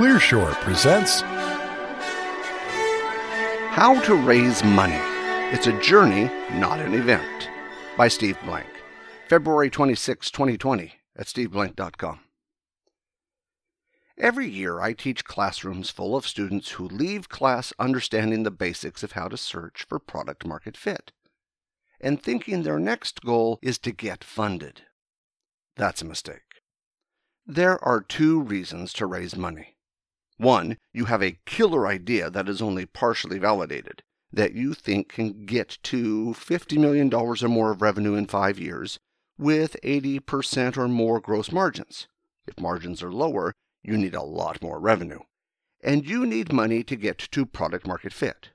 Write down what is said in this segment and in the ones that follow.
Clearshore presents How to Raise Money. It's a journey, not an event. By Steve Blank. February 26, 2020, at steveblank.com. Every year, I teach classrooms full of students who leave class understanding the basics of how to search for product market fit and thinking their next goal is to get funded. That's a mistake. There are two reasons to raise money. One, you have a killer idea that is only partially validated, that you think can get to $50 million or more of revenue in five years with 80% or more gross margins. If margins are lower, you need a lot more revenue. And you need money to get to product market fit.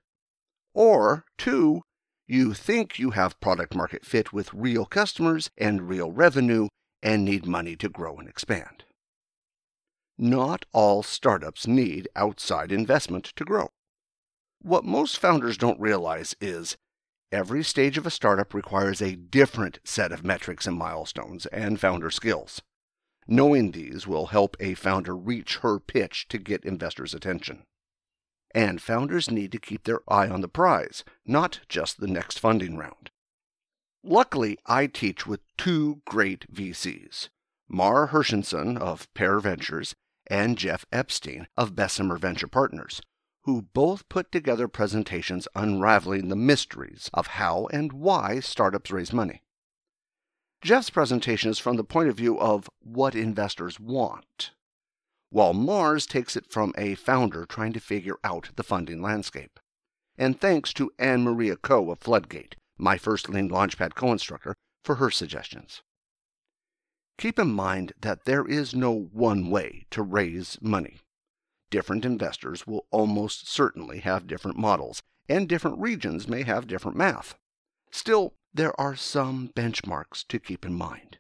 Or, two, you think you have product market fit with real customers and real revenue and need money to grow and expand. Not all startups need outside investment to grow. What most founders don't realize is every stage of a startup requires a different set of metrics and milestones and founder skills. Knowing these will help a founder reach her pitch to get investors' attention. And founders need to keep their eye on the prize, not just the next funding round. Luckily, I teach with two great VCs, Mar Hershenson of Pear Ventures and Jeff Epstein of Bessemer Venture Partners, who both put together presentations unraveling the mysteries of how and why startups raise money. Jeff's presentation is from the point of view of what investors want, while Mars takes it from a founder trying to figure out the funding landscape. And thanks to Ann Miura-Ko of Floodgate, my first Lean Launchpad co instructor, for her suggestions. Keep in mind that there is no one way to raise money. Different investors will almost certainly have different models, and different regions may have different math. Still, there are some benchmarks to keep in mind.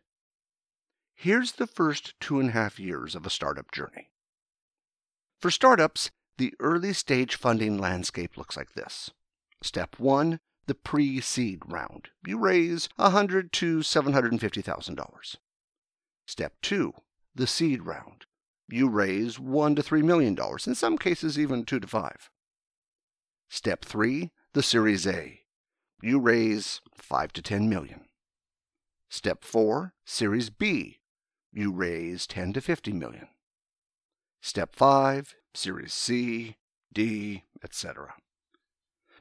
Here's the first two and a half years of a startup journey. For startups, the early stage funding landscape looks like this. Step 1 the pre-seed round. You raise 100 to $750,000. Step 2, the seed round. You raise 1 to 3 million dollars, in some cases even 2 to 5. Step 3, the Series A. You raise 5 to 10 million. Step 4, Series B. You raise 10 to 50 million. Step 5, Series C, D, etc.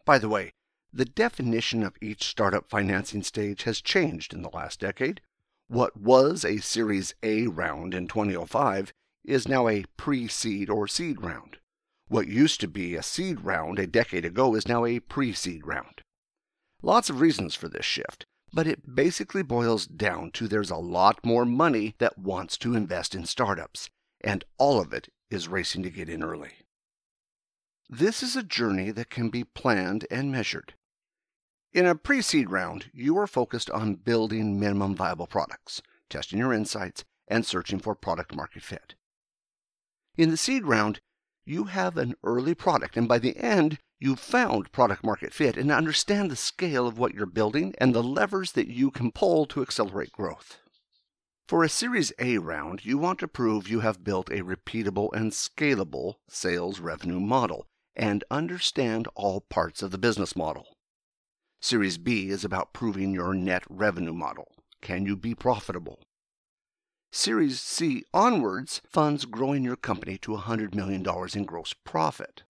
By the way, the definition of each startup financing stage has changed in the last decade. What was a Series A round in 2005 is now a pre seed or seed round. What used to be a seed round a decade ago is now a pre seed round. Lots of reasons for this shift, but it basically boils down to there's a lot more money that wants to invest in startups, and all of it is racing to get in early. This is a journey that can be planned and measured. In a pre seed round, you are focused on building minimum viable products, testing your insights, and searching for product market fit. In the seed round, you have an early product, and by the end, you've found product market fit and understand the scale of what you're building and the levers that you can pull to accelerate growth. For a Series A round, you want to prove you have built a repeatable and scalable sales revenue model and understand all parts of the business model. Series B is about proving your net revenue model. Can you be profitable? Series C onwards funds growing your company to $100 million in gross profit.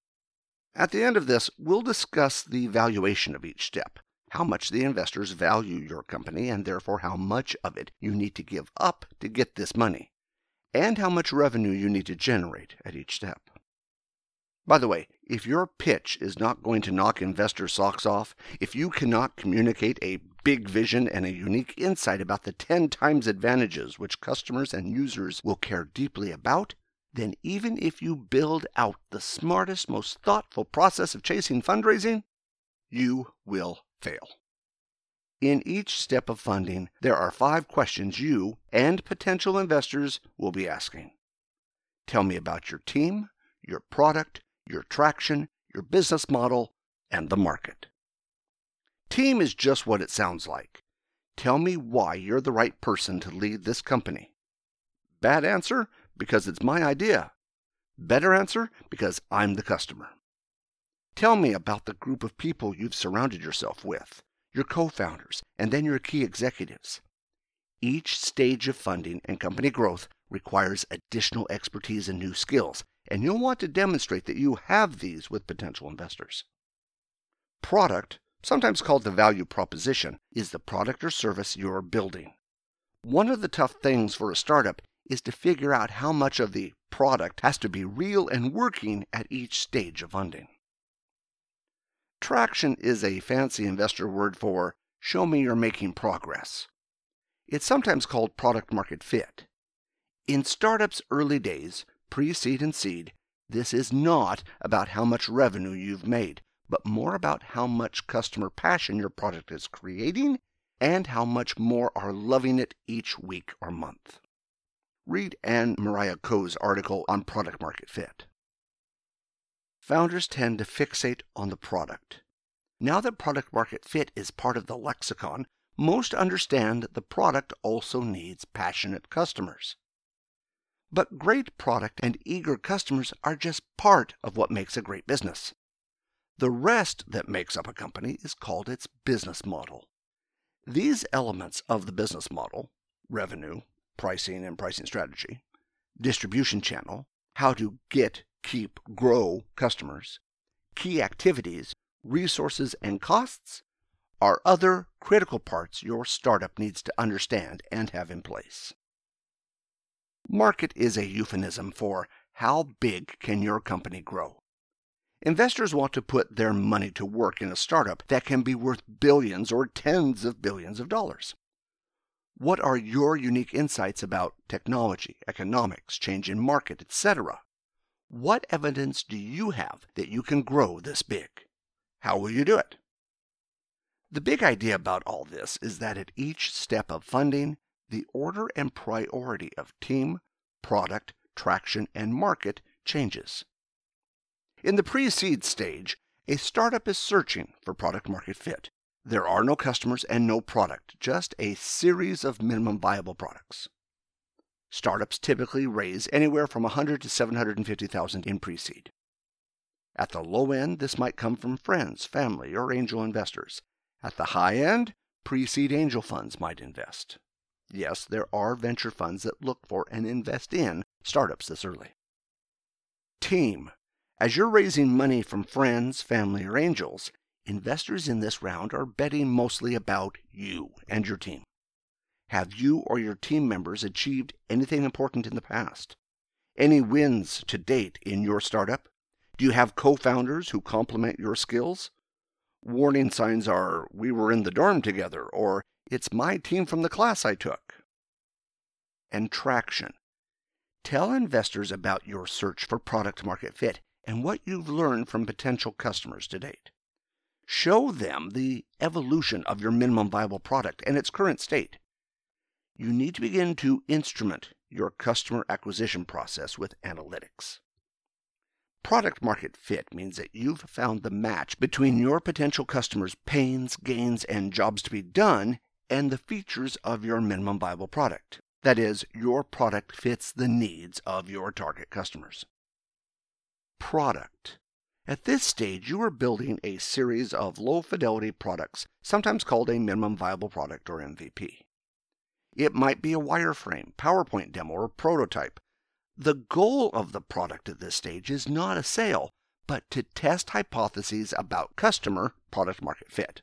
At the end of this, we'll discuss the valuation of each step, how much the investors value your company, and therefore how much of it you need to give up to get this money, and how much revenue you need to generate at each step. By the way, if your pitch is not going to knock investor socks off, if you cannot communicate a big vision and a unique insight about the 10 times advantages which customers and users will care deeply about, then even if you build out the smartest, most thoughtful process of chasing fundraising, you will fail. In each step of funding, there are five questions you and potential investors will be asking. Tell me about your team, your product, your traction, your business model, and the market. Team is just what it sounds like. Tell me why you're the right person to lead this company. Bad answer, because it's my idea. Better answer because I'm the customer. Tell me about the group of people you've surrounded yourself with, your co founders, and then your key executives. Each stage of funding and company growth requires additional expertise and new skills, and you'll want to demonstrate that you have these with potential investors. Product, sometimes called the value proposition, is the product or service you're building. One of the tough things for a startup is to figure out how much of the product has to be real and working at each stage of funding. Traction is a fancy investor word for show me you're making progress. It's sometimes called product market fit. In startups' early days, pre seed and seed, this is not about how much revenue you've made, but more about how much customer passion your product is creating and how much more are loving it each week or month. Read Ann Miura-Ko's article on product market fit. Founders tend to fixate on the product. Now that product market fit is part of the lexicon, most understand that the product also needs passionate customers. But great product and eager customers are just part of what makes a great business. The rest that makes up a company is called its business model. These elements of the business model revenue, pricing and pricing strategy, distribution channel, how to get, keep, grow customers, key activities, resources, and costs are other critical parts your startup needs to understand and have in place. Market is a euphemism for how big can your company grow. Investors want to put their money to work in a startup that can be worth billions or tens of billions of dollars. What are your unique insights about technology, economics, change in market, etc.? What evidence do you have that you can grow this big? How will you do it? The big idea about all this is that at each step of funding, the order and priority of team, product, traction, and market changes. In the pre seed stage, a startup is searching for product market fit. There are no customers and no product, just a series of minimum viable products. Startups typically raise anywhere from 100 to 750,000 in pre-seed. At the low end, this might come from friends, family, or angel investors. At the high end, pre-seed angel funds might invest. Yes, there are venture funds that look for and invest in startups this early. Team as you're raising money from friends, family, or angels, investors in this round are betting mostly about you and your team. Have you or your team members achieved anything important in the past? Any wins to date in your startup? Do you have co founders who complement your skills? Warning signs are we were in the dorm together, or it's my team from the class I took. And traction. Tell investors about your search for product market fit and what you've learned from potential customers to date. Show them the evolution of your minimum viable product and its current state. You need to begin to instrument your customer acquisition process with analytics. Product market fit means that you've found the match between your potential customers' pains, gains, and jobs to be done and the features of your minimum viable product. That is, your product fits the needs of your target customers product. At this stage, you are building a series of low fidelity products, sometimes called a minimum viable product or MVP. It might be a wireframe, PowerPoint demo, or prototype. The goal of the product at this stage is not a sale, but to test hypotheses about customer product market fit.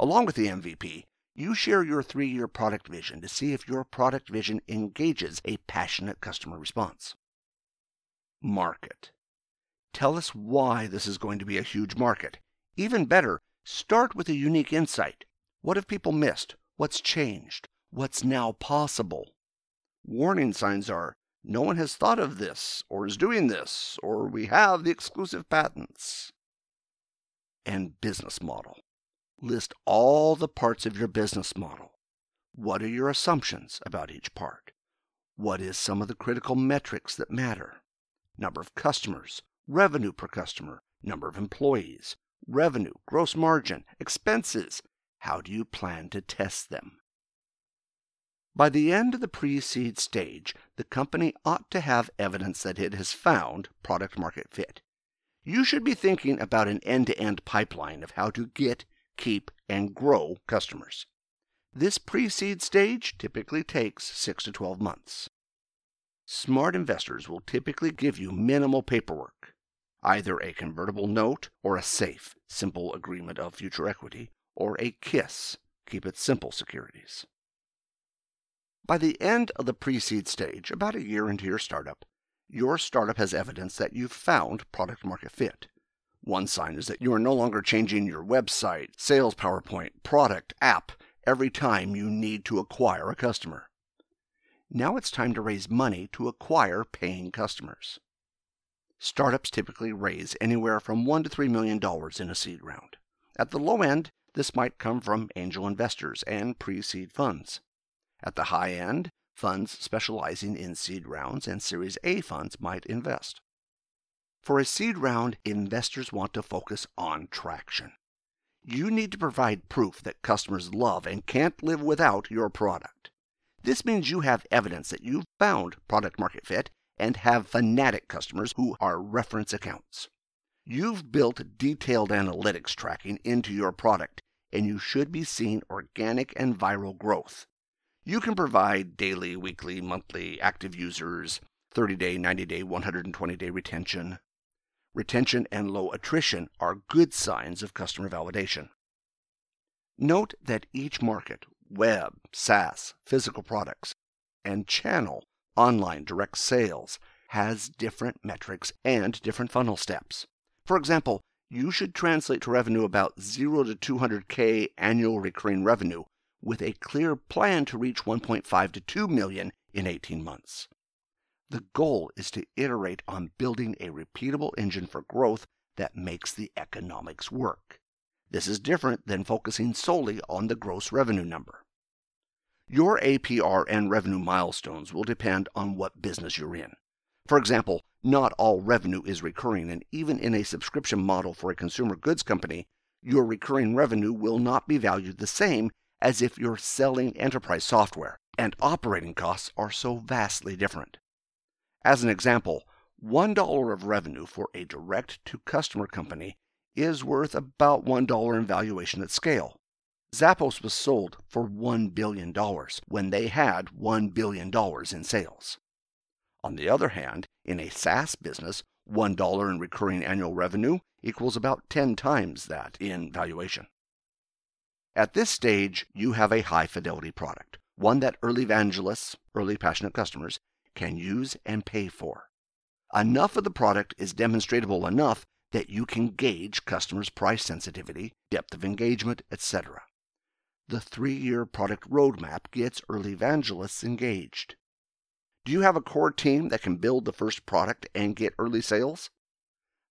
Along with the MVP, you share your three year product vision to see if your product vision engages a passionate customer response. Market. Tell us why this is going to be a huge market. Even better, start with a unique insight. What have people missed? What's changed? What's now possible? Warning signs are no one has thought of this, or is doing this, or we have the exclusive patents. And business model. List all the parts of your business model. What are your assumptions about each part? What is some of the critical metrics that matter? Number of customers, revenue per customer, number of employees, revenue, gross margin, expenses. How do you plan to test them? By the end of the pre seed stage, the company ought to have evidence that it has found product market fit. You should be thinking about an end to end pipeline of how to get, keep, and grow customers. This pre seed stage typically takes 6 to 12 months. Smart investors will typically give you minimal paperwork, either a convertible note or a SAFE, simple agreement of future equity, or a KISS, keep it simple securities. By the end of the pre-seed stage, about a year into your startup, your startup has evidence that you've found product market fit. One sign is that you are no longer changing your website, sales PowerPoint, product, app every time you need to acquire a customer. Now it's time to raise money to acquire paying customers. Startups typically raise anywhere from 1 to 3 million dollars in a seed round. At the low end, this might come from angel investors and pre-seed funds. At the high end, funds specializing in seed rounds and Series A funds might invest. For a seed round, investors want to focus on traction. You need to provide proof that customers love and can't live without your product. This means you have evidence that you've found product market fit and have fanatic customers who are reference accounts. You've built detailed analytics tracking into your product, and you should be seeing organic and viral growth. You can provide daily, weekly, monthly active users, 30 day, 90 day, 120 day retention. Retention and low attrition are good signs of customer validation. Note that each market, web, SaaS, physical products, and channel, online direct sales, has different metrics and different funnel steps. For example, you should translate to revenue about 0 to 200k annual recurring revenue with a clear plan to reach 1.5 to 2 million in 18 months. The goal is to iterate on building a repeatable engine for growth that makes the economics work. This is different than focusing solely on the gross revenue number. Your ARR and revenue milestones will depend on what business you're in. For example, not all revenue is recurring, and even in a subscription model for a consumer goods company, your recurring revenue will not be valued the same as if you're selling enterprise software, and operating costs are so vastly different. As an example, $1 of revenue for a direct to customer company is worth about $1 in valuation at scale. Zappos was sold for $1 billion when they had $1 billion in sales. On the other hand, in a SaaS business, $1 in recurring annual revenue equals about 10 times that in valuation. At this stage, you have a high fidelity product, one that early evangelists, early passionate customers, can use and pay for. Enough of the product is demonstratable enough that you can gauge customers' price sensitivity, depth of engagement, etc. The three year product roadmap gets early evangelists engaged. Do you have a core team that can build the first product and get early sales?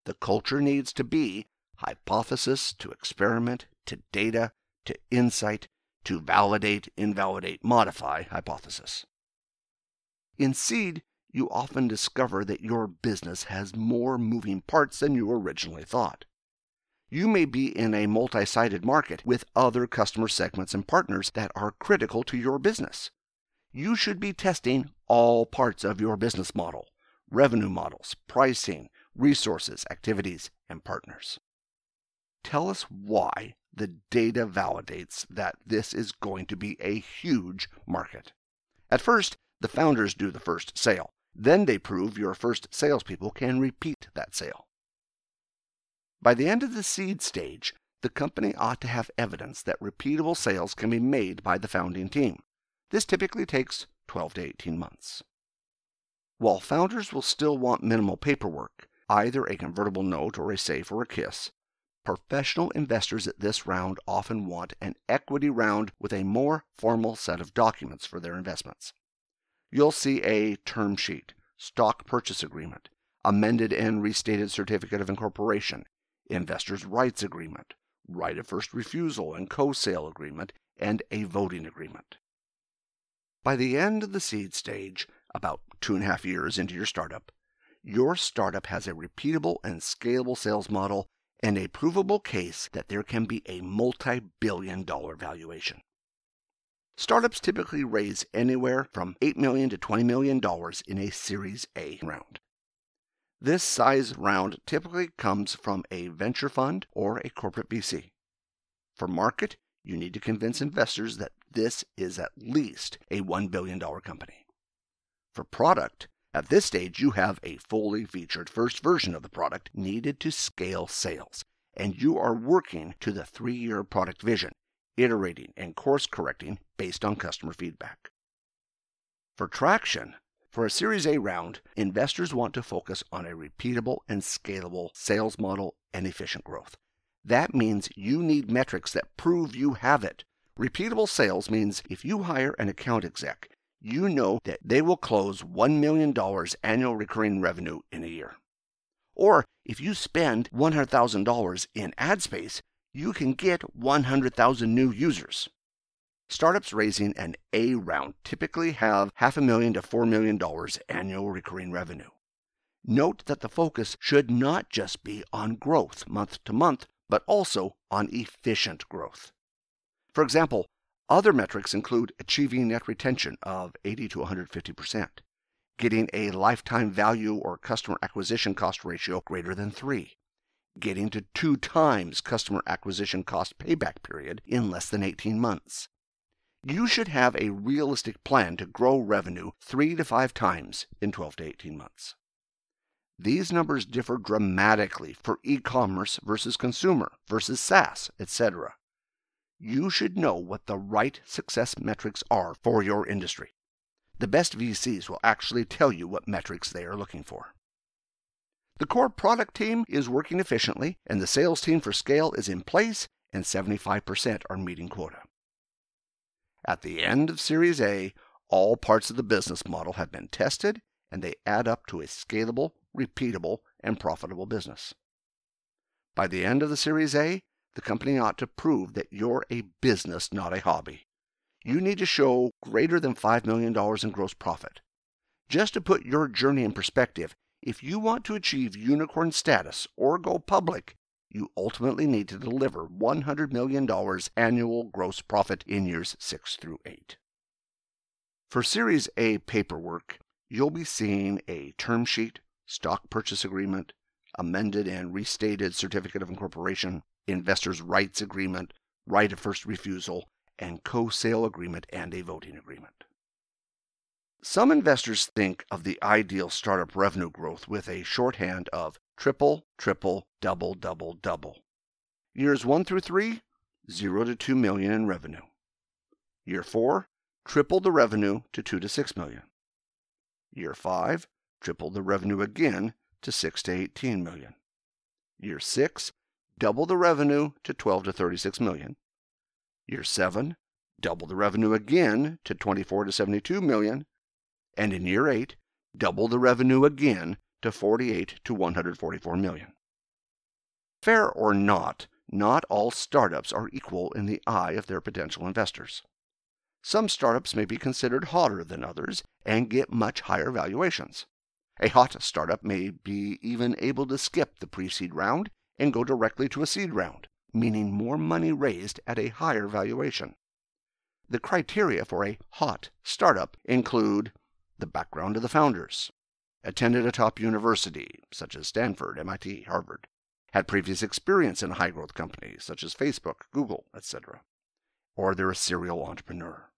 The culture needs to be hypothesis to experiment to data to insight to validate, invalidate, modify hypothesis. In seed, you often discover that your business has more moving parts than you originally thought. You may be in a multi sided market with other customer segments and partners that are critical to your business. You should be testing all parts of your business model revenue models, pricing, resources, activities, and partners. Tell us why the data validates that this is going to be a huge market. At first, the founders do the first sale. Then they prove your first salespeople can repeat that sale. By the end of the seed stage, the company ought to have evidence that repeatable sales can be made by the founding team. This typically takes 12 to 18 months. While founders will still want minimal paperwork, either a convertible note or a SAFE or a KISS, Professional investors at this round often want an equity round with a more formal set of documents for their investments. You'll see a term sheet, stock purchase agreement, amended and restated certificate of incorporation, investors' rights agreement, right of first refusal and co sale agreement, and a voting agreement. By the end of the seed stage, about two and a half years into your startup, your startup has a repeatable and scalable sales model and a provable case that there can be a multi billion dollar valuation. Startups typically raise anywhere from 8 million to $20 million in a Series A round. This size round typically comes from a venture fund or a corporate VC. For market, you need to convince investors that this is at least a $1 billion company. For product, at this stage you have a fully featured first version of the product needed to scale sales, and you are working to the three year product vision, iterating and course correcting based on customer feedback. For traction, for a Series A round, investors want to focus on a repeatable and scalable sales model and efficient growth. That means you need metrics that prove you have it. Repeatable sales means if you hire an account exec, you know that they will close $1 million annual recurring revenue in a year. Or if you spend $100,000 in ad space, you can get 100,000 new users. Startups raising an A round typically have half a million to $4 million annual recurring revenue. Note that the focus should not just be on growth month to month, but also on efficient growth. For example, other metrics include achieving net retention of 80 to 150%, getting a lifetime value or customer acquisition cost ratio greater than 3, getting to 2 times customer acquisition cost payback period in less than 18 months, you should have a realistic plan to grow revenue three to five times in 12 to 18 months. These numbers differ dramatically for e commerce versus consumer versus SaaS, etc. You should know what the right success metrics are for your industry. The best VCs will actually tell you what metrics they are looking for. The core product team is working efficiently, and the sales team for scale is in place, and 75% are meeting quota. At the end of Series A, all parts of the business model have been tested and they add up to a scalable, repeatable, and profitable business. By the end of the Series A, the company ought to prove that you're a business, not a hobby. You need to show greater than $5 million in gross profit. Just to put your journey in perspective, if you want to achieve unicorn status or go public, you ultimately need to deliver $100 million annual gross profit in years 6 through 8. For Series A paperwork, you'll be seeing a term sheet, stock purchase agreement, amended and restated certificate of incorporation, investors' rights agreement, right of first refusal, and co sale agreement and a voting agreement. Some investors think of the ideal startup revenue growth with a shorthand of triple, triple, double, double, double. Years 1 through 3, 0 to 2 million in revenue. Year 4, triple the revenue to 2 to 6 million. Year 5, triple the revenue again to 6 to 18 million. Year 6, double the revenue to 12 to 36 million. Year 7, double the revenue again to 24 to 72 million. And in year 8, double the revenue again to 48 to 144 million. Fair or not, not all startups are equal in the eye of their potential investors. Some startups may be considered hotter than others and get much higher valuations. A hot startup may be even able to skip the pre seed round and go directly to a seed round, meaning more money raised at a higher valuation. The criteria for a hot startup include the background of the founders, attended a top university, such as Stanford, MIT, Harvard, had previous experience in high growth companies, such as Facebook, Google, etc., or they're a serial entrepreneur.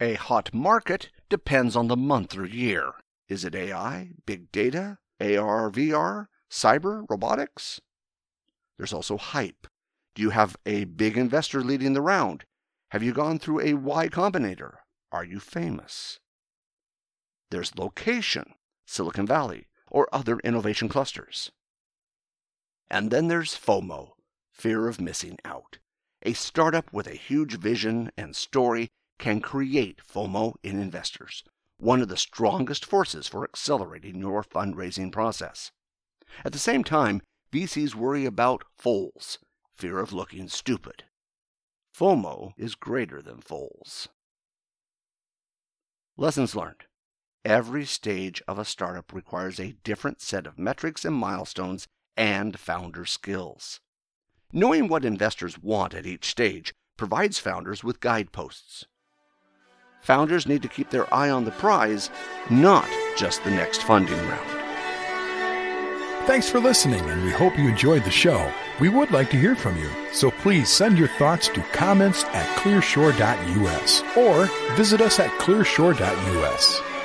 A hot market depends on the month or year. Is it AI, big data, AR, VR, cyber, robotics? There's also hype. Do you have a big investor leading the round? Have you gone through a Y Combinator? Are you famous? There's location. Silicon Valley, or other innovation clusters. And then there's FOMO, fear of missing out. A startup with a huge vision and story can create FOMO in investors, one of the strongest forces for accelerating your fundraising process. At the same time, VCs worry about FOLS, fear of looking stupid. FOMO is greater than FOLS. Lessons learned. Every stage of a startup requires a different set of metrics and milestones and founder skills. Knowing what investors want at each stage provides founders with guideposts. founders need to keep their eye on the prize, not just the next funding round. Thanks for listening, and we hope you enjoyed the show. We would like to hear from you, so please send your thoughts to comments at clearshore.us or visit us at clearshore.us.